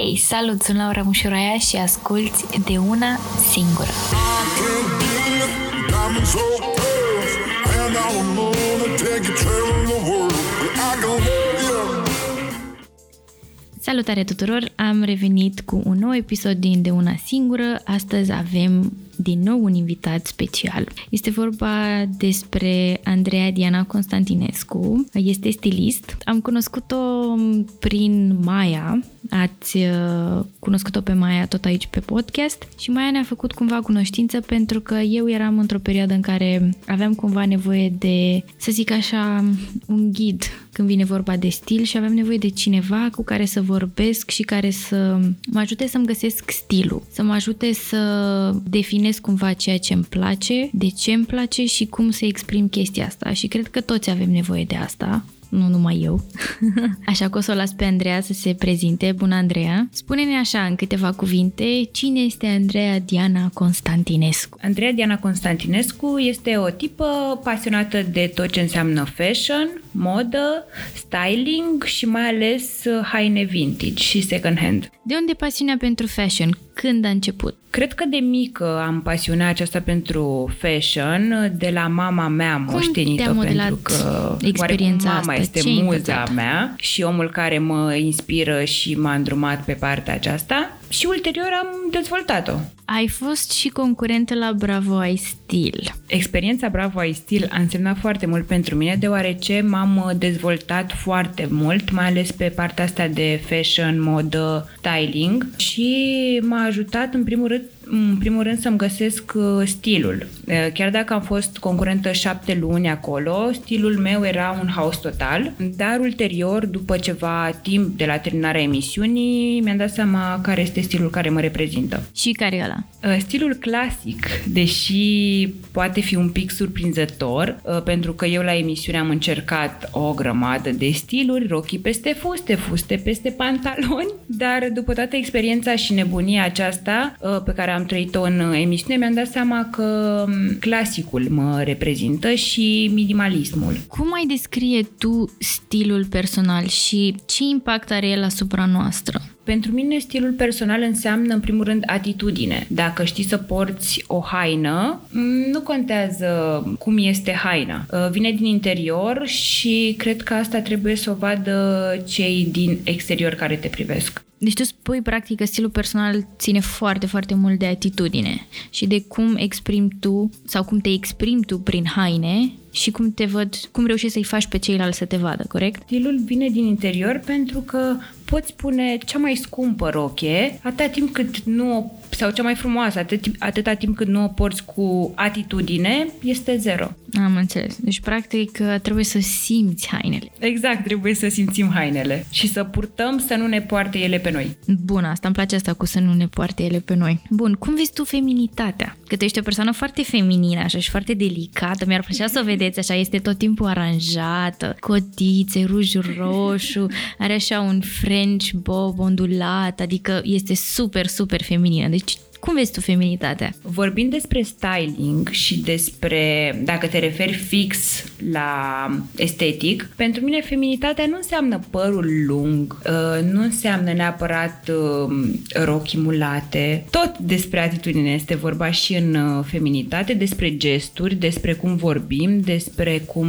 Hei, salut, sunt Laura Mușuraia și asculti de una singură. Salutare tuturor! Am revenit cu un nou episod din De Una Singură. Astăzi avem din nou un invitat special. Este vorba despre Andreea Diana Constantinescu. Este stilist. Am cunoscut-o prin Maia. Ați uh, cunoscut-o pe Maia tot aici pe podcast și Maia ne-a făcut cumva cunoștință pentru că eu eram într-o perioadă în care aveam cumva nevoie de, să zic așa, un ghid când vine vorba de stil și aveam nevoie de cineva cu care să vorbesc și care să mă ajute să-mi găsesc stilul, să mă ajute să definez cumva ceea ce îmi place, de ce îmi place și cum să exprim chestia asta. Și cred că toți avem nevoie de asta nu numai eu. așa că o să o las pe Andreea să se prezinte. Bună, Andreea! Spune-ne așa, în câteva cuvinte, cine este Andreea Diana Constantinescu? Andreea Diana Constantinescu este o tipă pasionată de tot ce înseamnă fashion, modă, styling și mai ales haine vintage și second hand. De unde pasiunea pentru fashion? Când a început? Cred că de mică am pasiunea aceasta pentru fashion, de la mama mea moștenită, pentru că experiența mama asta? este Ce muza mea și omul care mă inspiră și m-a îndrumat pe partea aceasta și ulterior am dezvoltat-o. Ai fost și concurentă la Bravo Ai Stil. Experiența Bravo Ai Stil a însemnat foarte mult pentru mine, deoarece m-am dezvoltat foarte mult, mai ales pe partea asta de fashion, modă, styling și m-a ajutat în primul rând în primul rând să-mi găsesc uh, stilul. Uh, chiar dacă am fost concurentă șapte luni acolo, stilul meu era un haos total, dar ulterior, după ceva timp de la terminarea emisiunii, mi-am dat seama care este stilul care mă reprezintă. Și care e ăla? Uh, stilul clasic, deși poate fi un pic surprinzător, pentru că eu la emisiune am încercat o grămadă de stiluri, rochii peste fuste, fuste peste pantaloni, dar după toată experiența și nebunia aceasta pe care am trăit-o în emisiune, mi-am dat seama că clasicul mă reprezintă și minimalismul. Cum ai descrie tu stilul personal și ce impact are el asupra noastră? Pentru mine stilul personal înseamnă în primul rând atitudine. Dacă știi să porți o haină, nu contează cum este haina. Uh, vine din interior și cred că asta trebuie să o vadă cei din exterior care te privesc. Deci tu spui practic că stilul personal ține foarte, foarte mult de atitudine și de cum exprimi tu sau cum te exprimi tu prin haine și cum te văd, cum reușești să-i faci pe ceilalți să te vadă, corect? Stilul vine din interior pentru că poți pune cea mai scumpă roche atâta timp cât nu o sau cea mai frumoasă, atât, atâta timp cât nu o porți cu atitudine, este zero. Am înțeles. Deci, practic, trebuie să simți hainele. Exact, trebuie să simțim hainele și să purtăm să nu ne poarte ele pe noi. Bun, asta îmi place asta cu să nu ne poarte ele pe noi. Bun, cum vezi tu feminitatea? Că tu ești o persoană foarte feminină, așa, și foarte delicată. Mi-ar plăcea să o vedeți, așa, este tot timpul aranjată, cotițe, ruj roșu, are așa un French bob ondulat, adică este super, super feminină. Deci cum vezi tu feminitatea? Vorbind despre styling și despre, dacă te referi fix la estetic, pentru mine feminitatea nu înseamnă părul lung, uh, nu înseamnă neapărat uh, rochi mulate. Tot despre atitudine este vorba și în uh, feminitate, despre gesturi, despre cum vorbim, despre cum,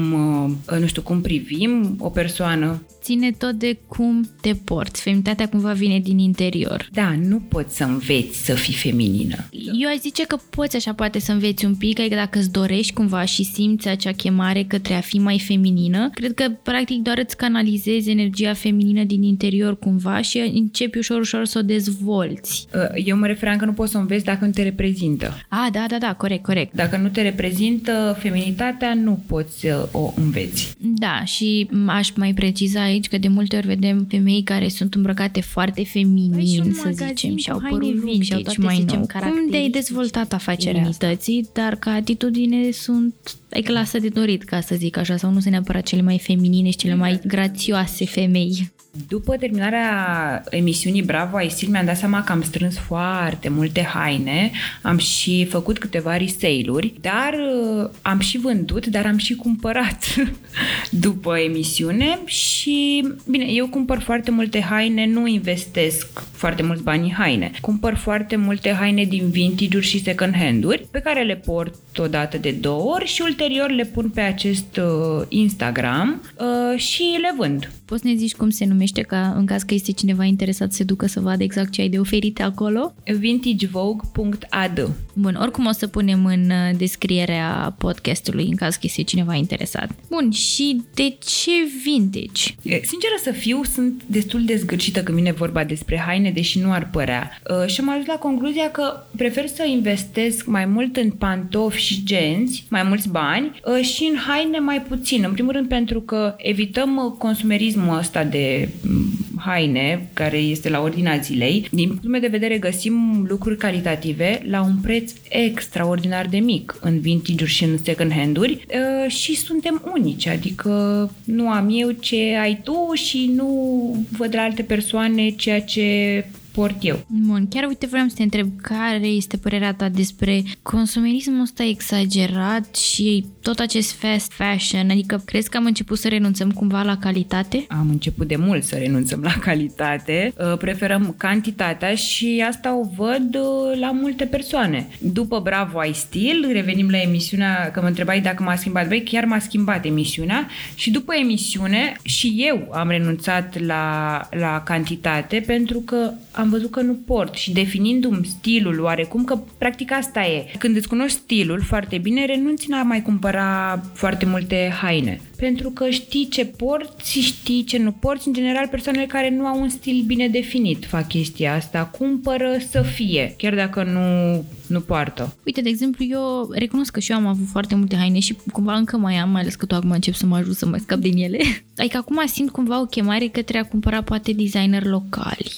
nu știu, cum privim o persoană ține tot de cum te porți. Feminitatea cumva vine din interior. Da, nu poți să înveți să fii feminină. Eu aș zice că poți așa poate să înveți un pic, adică dacă îți dorești cumva și simți acea chemare către a fi mai feminină, cred că practic doar îți canalizezi energia feminină din interior cumva și începi ușor, ușor să o dezvolți. Uh, eu mă referam că nu poți să o înveți dacă nu te reprezintă. Ah, da, da, da, corect, corect. Dacă nu te reprezintă feminitatea, nu poți uh, o înveți. Da, și aș mai preciza aici că de multe ori vedem femei care sunt îmbrăcate foarte feminin, păi să zicem, și au părul lung și au toate, mai nou. Cum de-ai dezvoltat afacerea unității, dar ca atitudine sunt ai lasă de dorit, ca să zic așa, sau nu sunt neapărat cele mai feminine și cele mai grațioase femei. După terminarea emisiunii Bravo I Still mi-am dat seama că am strâns foarte multe haine, am și făcut câteva resale-uri, dar uh, am și vândut, dar am și cumpărat după emisiune și, bine, eu cumpăr foarte multe haine, nu investesc foarte mulți bani în haine. Cumpăr foarte multe haine din vintage-uri și second hand-uri pe care le port o dată de două ori și ulterior le pun pe acest uh, Instagram uh, și le vând. Poți să ne zici cum se numește ca în caz că este cineva interesat să se ducă să vadă exact ce ai de oferit acolo? vintagevogue.ad Bun, oricum o să punem în uh, descrierea podcastului în caz că este cineva interesat. Bun, și de ce vintage? Sinceră să fiu, sunt destul de zgârcită când vine vorba despre haine, deși nu ar părea. Uh, și am ajuns la concluzia că prefer să investesc mai mult în pantofi și genți, mai mulți bani, uh, și în haine mai puțin. În primul rând pentru că evităm consumerismul ăsta de mm, haine, care este la ordinea zilei. Din punctul meu de vedere găsim lucruri calitative la un preț extraordinar de mic în vintage-uri și în second hand-uri uh, și suntem unici, adică nu am eu ce ai tu și nu văd la alte persoane ceea ce port eu. Bun, chiar uite vreau să te întreb care este părerea ta despre consumerismul ăsta exagerat și tot acest fast fashion, adică crezi că am început să renunțăm cumva la calitate? Am început de mult să renunțăm la calitate, uh, preferăm cantitatea și asta o văd uh, la multe persoane. După Bravo I Still, revenim la emisiunea, că mă întrebai dacă m-a schimbat, băi, chiar m-a schimbat emisiunea și după emisiune și eu am renunțat la, la cantitate pentru că am văzut că nu port și definind-mi stilul oarecum, că practic asta e. Când îți cunoști stilul foarte bine, renunți la mai cumpăra foarte multe haine. Pentru că știi ce porți, știi ce nu porți. În general, persoanele care nu au un stil bine definit fac chestia asta. Cumpără să fie, chiar dacă nu, nu poartă. Uite, de exemplu, eu recunosc că și eu am avut foarte multe haine și cumva încă mai am, mai ales că tu acum încep să mă ajut să mă scap din ele. Adică acum simt cumva o chemare către a cumpăra poate designer locali,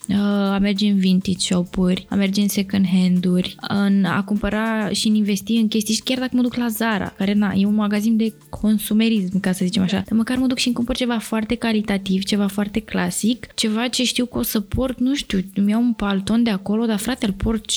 a merge în vintage shop-uri, a merge în second hand-uri, în a cumpăra și în investi în chestii și chiar dacă mă duc la Zara, care na, e un magazin de consumerism, ca să zicem așa, dar măcar mă duc și îmi cumpăr ceva foarte calitativ, ceva foarte clasic, ceva ce știu că o să port, nu știu, îmi iau un palton de acolo, dar frate, îl port 6-7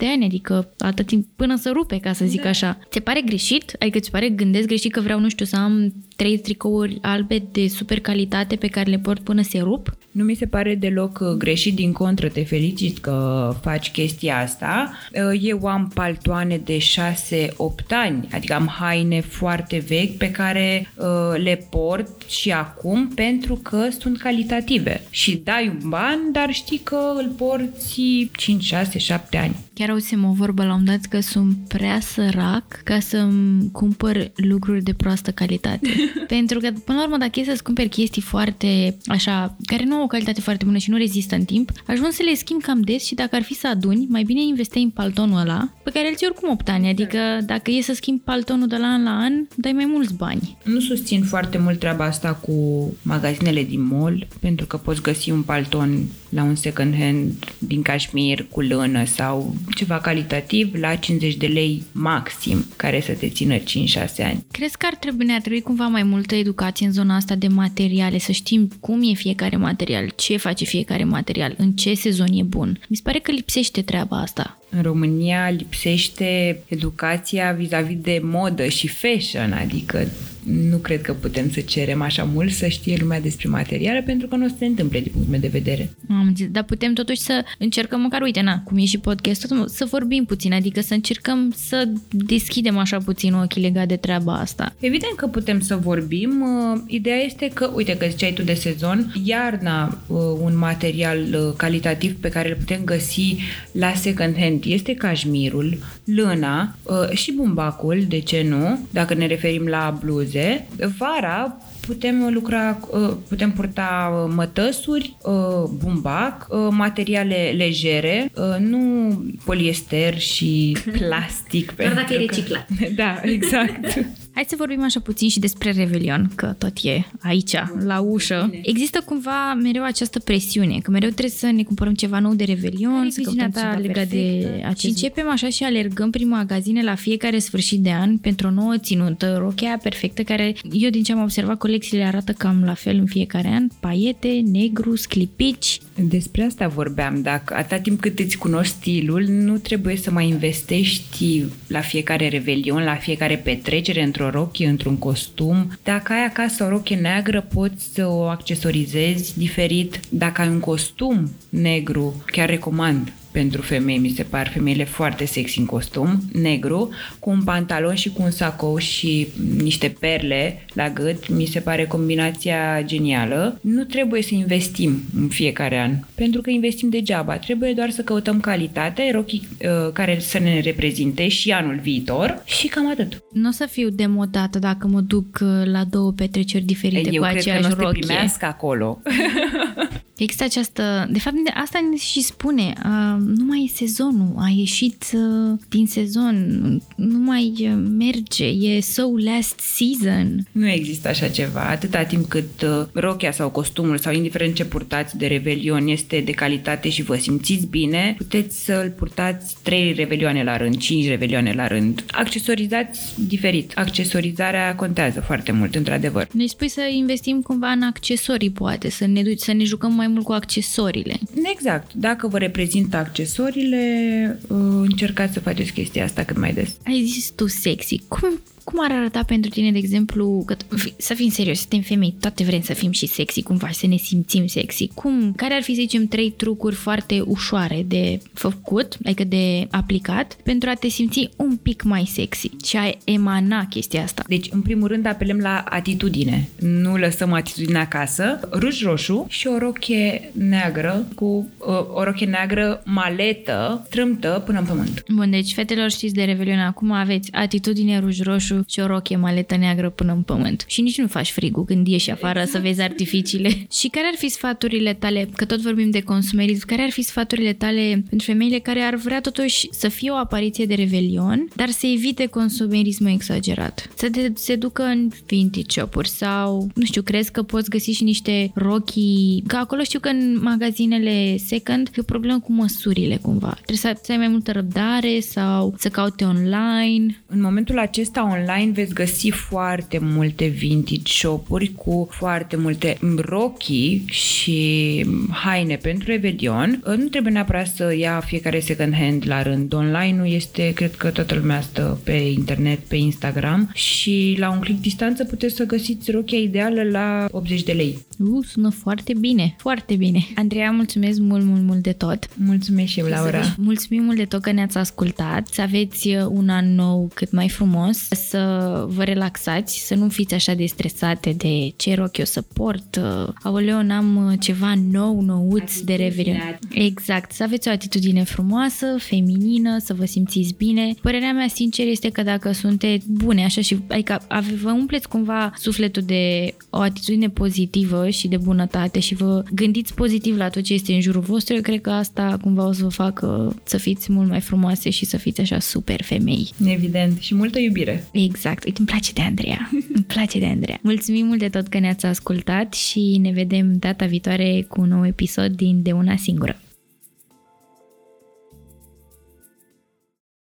ani, adică atât timp până să rupe, ca să zic da. așa. Ți pare greșit? Adică ți pare gândesc greșit că vreau, nu știu, să am trei tricouri albe de super calitate pe care le port până se rup? Nu mi se pare deloc uh, greșit, din contră, te felicit că faci chestia asta. Uh, eu am paltoane de 6-8 ani, adică am haine foarte vechi pe care uh, le port și acum pentru că sunt calitative. Și dai un ban, dar știi că îl porți 5, 6, 7 ani. Chiar auzim o vorbă la un dat că sunt prea sărac ca să-mi cumpăr lucruri de proastă calitate. Pentru că, până la urmă, dacă e să-ți cumperi chestii foarte, așa, care nu au o calitate foarte bună și nu rezistă în timp, ajung să le schimb cam des și dacă ar fi să aduni, mai bine investei în paltonul ăla, pe care îl ții oricum 8 ani. Adică, dacă e să schimbi paltonul de la an la an, dai mai mulți bani. Nu susțin foarte mult treaba asta cu magazinele din mall, pentru că poți găsi un palton la un second hand din cașmir cu lână sau ceva calitativ la 50 de lei maxim, care să te țină 5-6 ani. Crezi că ar trebui, ne-ar trebui cumva mai multă educație în zona asta de materiale, să știm cum e fiecare material, ce face fiecare material, în ce sezon e bun. Mi se pare că lipsește treaba asta. În România lipsește educația vis-a-vis de modă și fashion, adică nu cred că putem să cerem așa mult să știe lumea despre materiale pentru că nu o să se întâmple din punctul meu de vedere. Am zis, dar putem totuși să încercăm măcar, uite, na, cum e și podcastul, să vorbim puțin, adică să încercăm să deschidem așa puțin ochii legat de treaba asta. Evident că putem să vorbim. Uh, ideea este că, uite că ziceai tu de sezon, iarna uh, un material uh, calitativ pe care îl putem găsi la second hand este cașmirul, lâna și bumbacul, de ce nu, dacă ne referim la bluze. Vara putem lucra, uh, putem purta uh, mătăsuri, uh, bumbac, materiale legere, nu poliester și plastic. Doar dacă e reciclat. Da, exact. Hai să vorbim așa puțin și despre Revelion, că tot e aici, la ușă. Există cumva mereu această presiune, că mereu trebuie să ne cumpărăm ceva nou de Revelion, să căutăm ta legat de acest... Și începem așa și alergăm prin magazine la fiecare sfârșit de an pentru o nouă ținută, rochea perfectă, care eu din ce am observat colecțiile arată cam la fel în fiecare an, paiete, negru, sclipici. Despre asta vorbeam, dacă atâta timp cât îți cunoști stilul, nu trebuie să mai investești la fiecare revelion, la fiecare petrecere într-o rochie, într-un costum. Dacă ai acasă o rochie neagră, poți să o accesorizezi diferit. Dacă ai un costum negru, chiar recomand pentru femei, mi se par femeile foarte sexy în costum, negru, cu un pantalon și cu un sacou și niște perle la gât, mi se pare combinația genială. Nu trebuie să investim în fiecare an, pentru că investim degeaba. Trebuie doar să căutăm calitate, rochii uh, care să ne reprezinte și anul viitor și cam atât. Nu o să fiu demodată dacă mă duc uh, la două petreceri diferite Eu cu cred aceeași că nu o să te rochie. primească acolo. Există această... De fapt, asta ne și spune. Uh, nu mai e sezonul. A ieșit uh, din sezon. Nu mai uh, merge. E so last season. Nu există așa ceva. Atâta timp cât uh, rochia sau costumul sau indiferent ce purtați de revelion este de calitate și vă simțiți bine, puteți să-l purtați 3 revelioane la rând, 5 revelioane la rând. Accesorizați diferit. Accesorizarea contează foarte mult, într-adevăr. Ne spui să investim cumva în accesorii, poate, să ne, duci, să ne jucăm mai mult cu accesoriile. Exact. Dacă vă reprezintă accesoriile, uh, încercați să faceți chestia asta cât mai des. Ai zis tu sexy. Cum, cum ar arăta pentru tine, de exemplu, că, să fim serios, suntem femei, toate vrem să fim și sexy cumva, să ne simțim sexy. Cum, care ar fi, să zicem, trei trucuri foarte ușoare de făcut, adică de aplicat, pentru a te simți un pic mai sexy și a emana chestia asta? Deci, în primul rând, apelăm la atitudine. Nu lăsăm atitudinea acasă. Ruj roșu și o rochie neagră cu uh, o rochie neagră maletă, strâmtă până în pământ. Bun, deci fetelor știți de Revelion acum aveți atitudine ruj roșu și o rochie maletă neagră până în pământ. Și nici nu faci frigul când ieși afară exact. să vezi artificiile. și care ar fi sfaturile tale, că tot vorbim de consumerism, care ar fi sfaturile tale pentru femeile care ar vrea totuși să fie o apariție de Revelion, dar să evite consumerismul exagerat? Să te, se ducă în vintage shop-uri sau, nu știu, crezi că poți găsi și niște rochii, că acolo știu că în magazinele second e o problemă cu măsurile cumva. Trebuie să, să ai mai multă răbdare sau să caute online. În momentul acesta online veți găsi foarte multe vintage shop-uri cu foarte multe rochii și haine pentru Revelion. Nu trebuie neapărat să ia fiecare second hand la rând. Online-ul este, cred că toată lumea stă pe internet, pe Instagram și la un click distanță puteți să găsiți rochia ideală la 80 de lei. Uh, sună foarte bine, foarte bine. Andreea, mulțumesc mult, mult, mult de tot. Mulțumesc și eu, Laura. Mulțumim mult de tot că ne-ați ascultat. Să aveți un an nou cât mai frumos, să vă relaxați, să nu fiți așa de stresate de ce rochi eu să port. Aoleu, n-am ceva nou, nouț de revelion. Exact, să aveți o atitudine frumoasă, feminină, să vă simțiți bine. Părerea mea sincer este că dacă sunteți bune așa și adică vă umpleți cumva sufletul de o atitudine pozitivă și de bunătate și vă gândiți pozitiv la tot ce este în jurul vostru, eu cred că asta cumva o să vă facă să fiți mult mai frumoase și să fiți așa super femei. Evident, și multă iubire. Exact, uite, îmi place de Andreea. îmi place de Andreea. Mulțumim mult de tot că ne-ați ascultat și ne vedem data viitoare cu un nou episod din De Una Singură.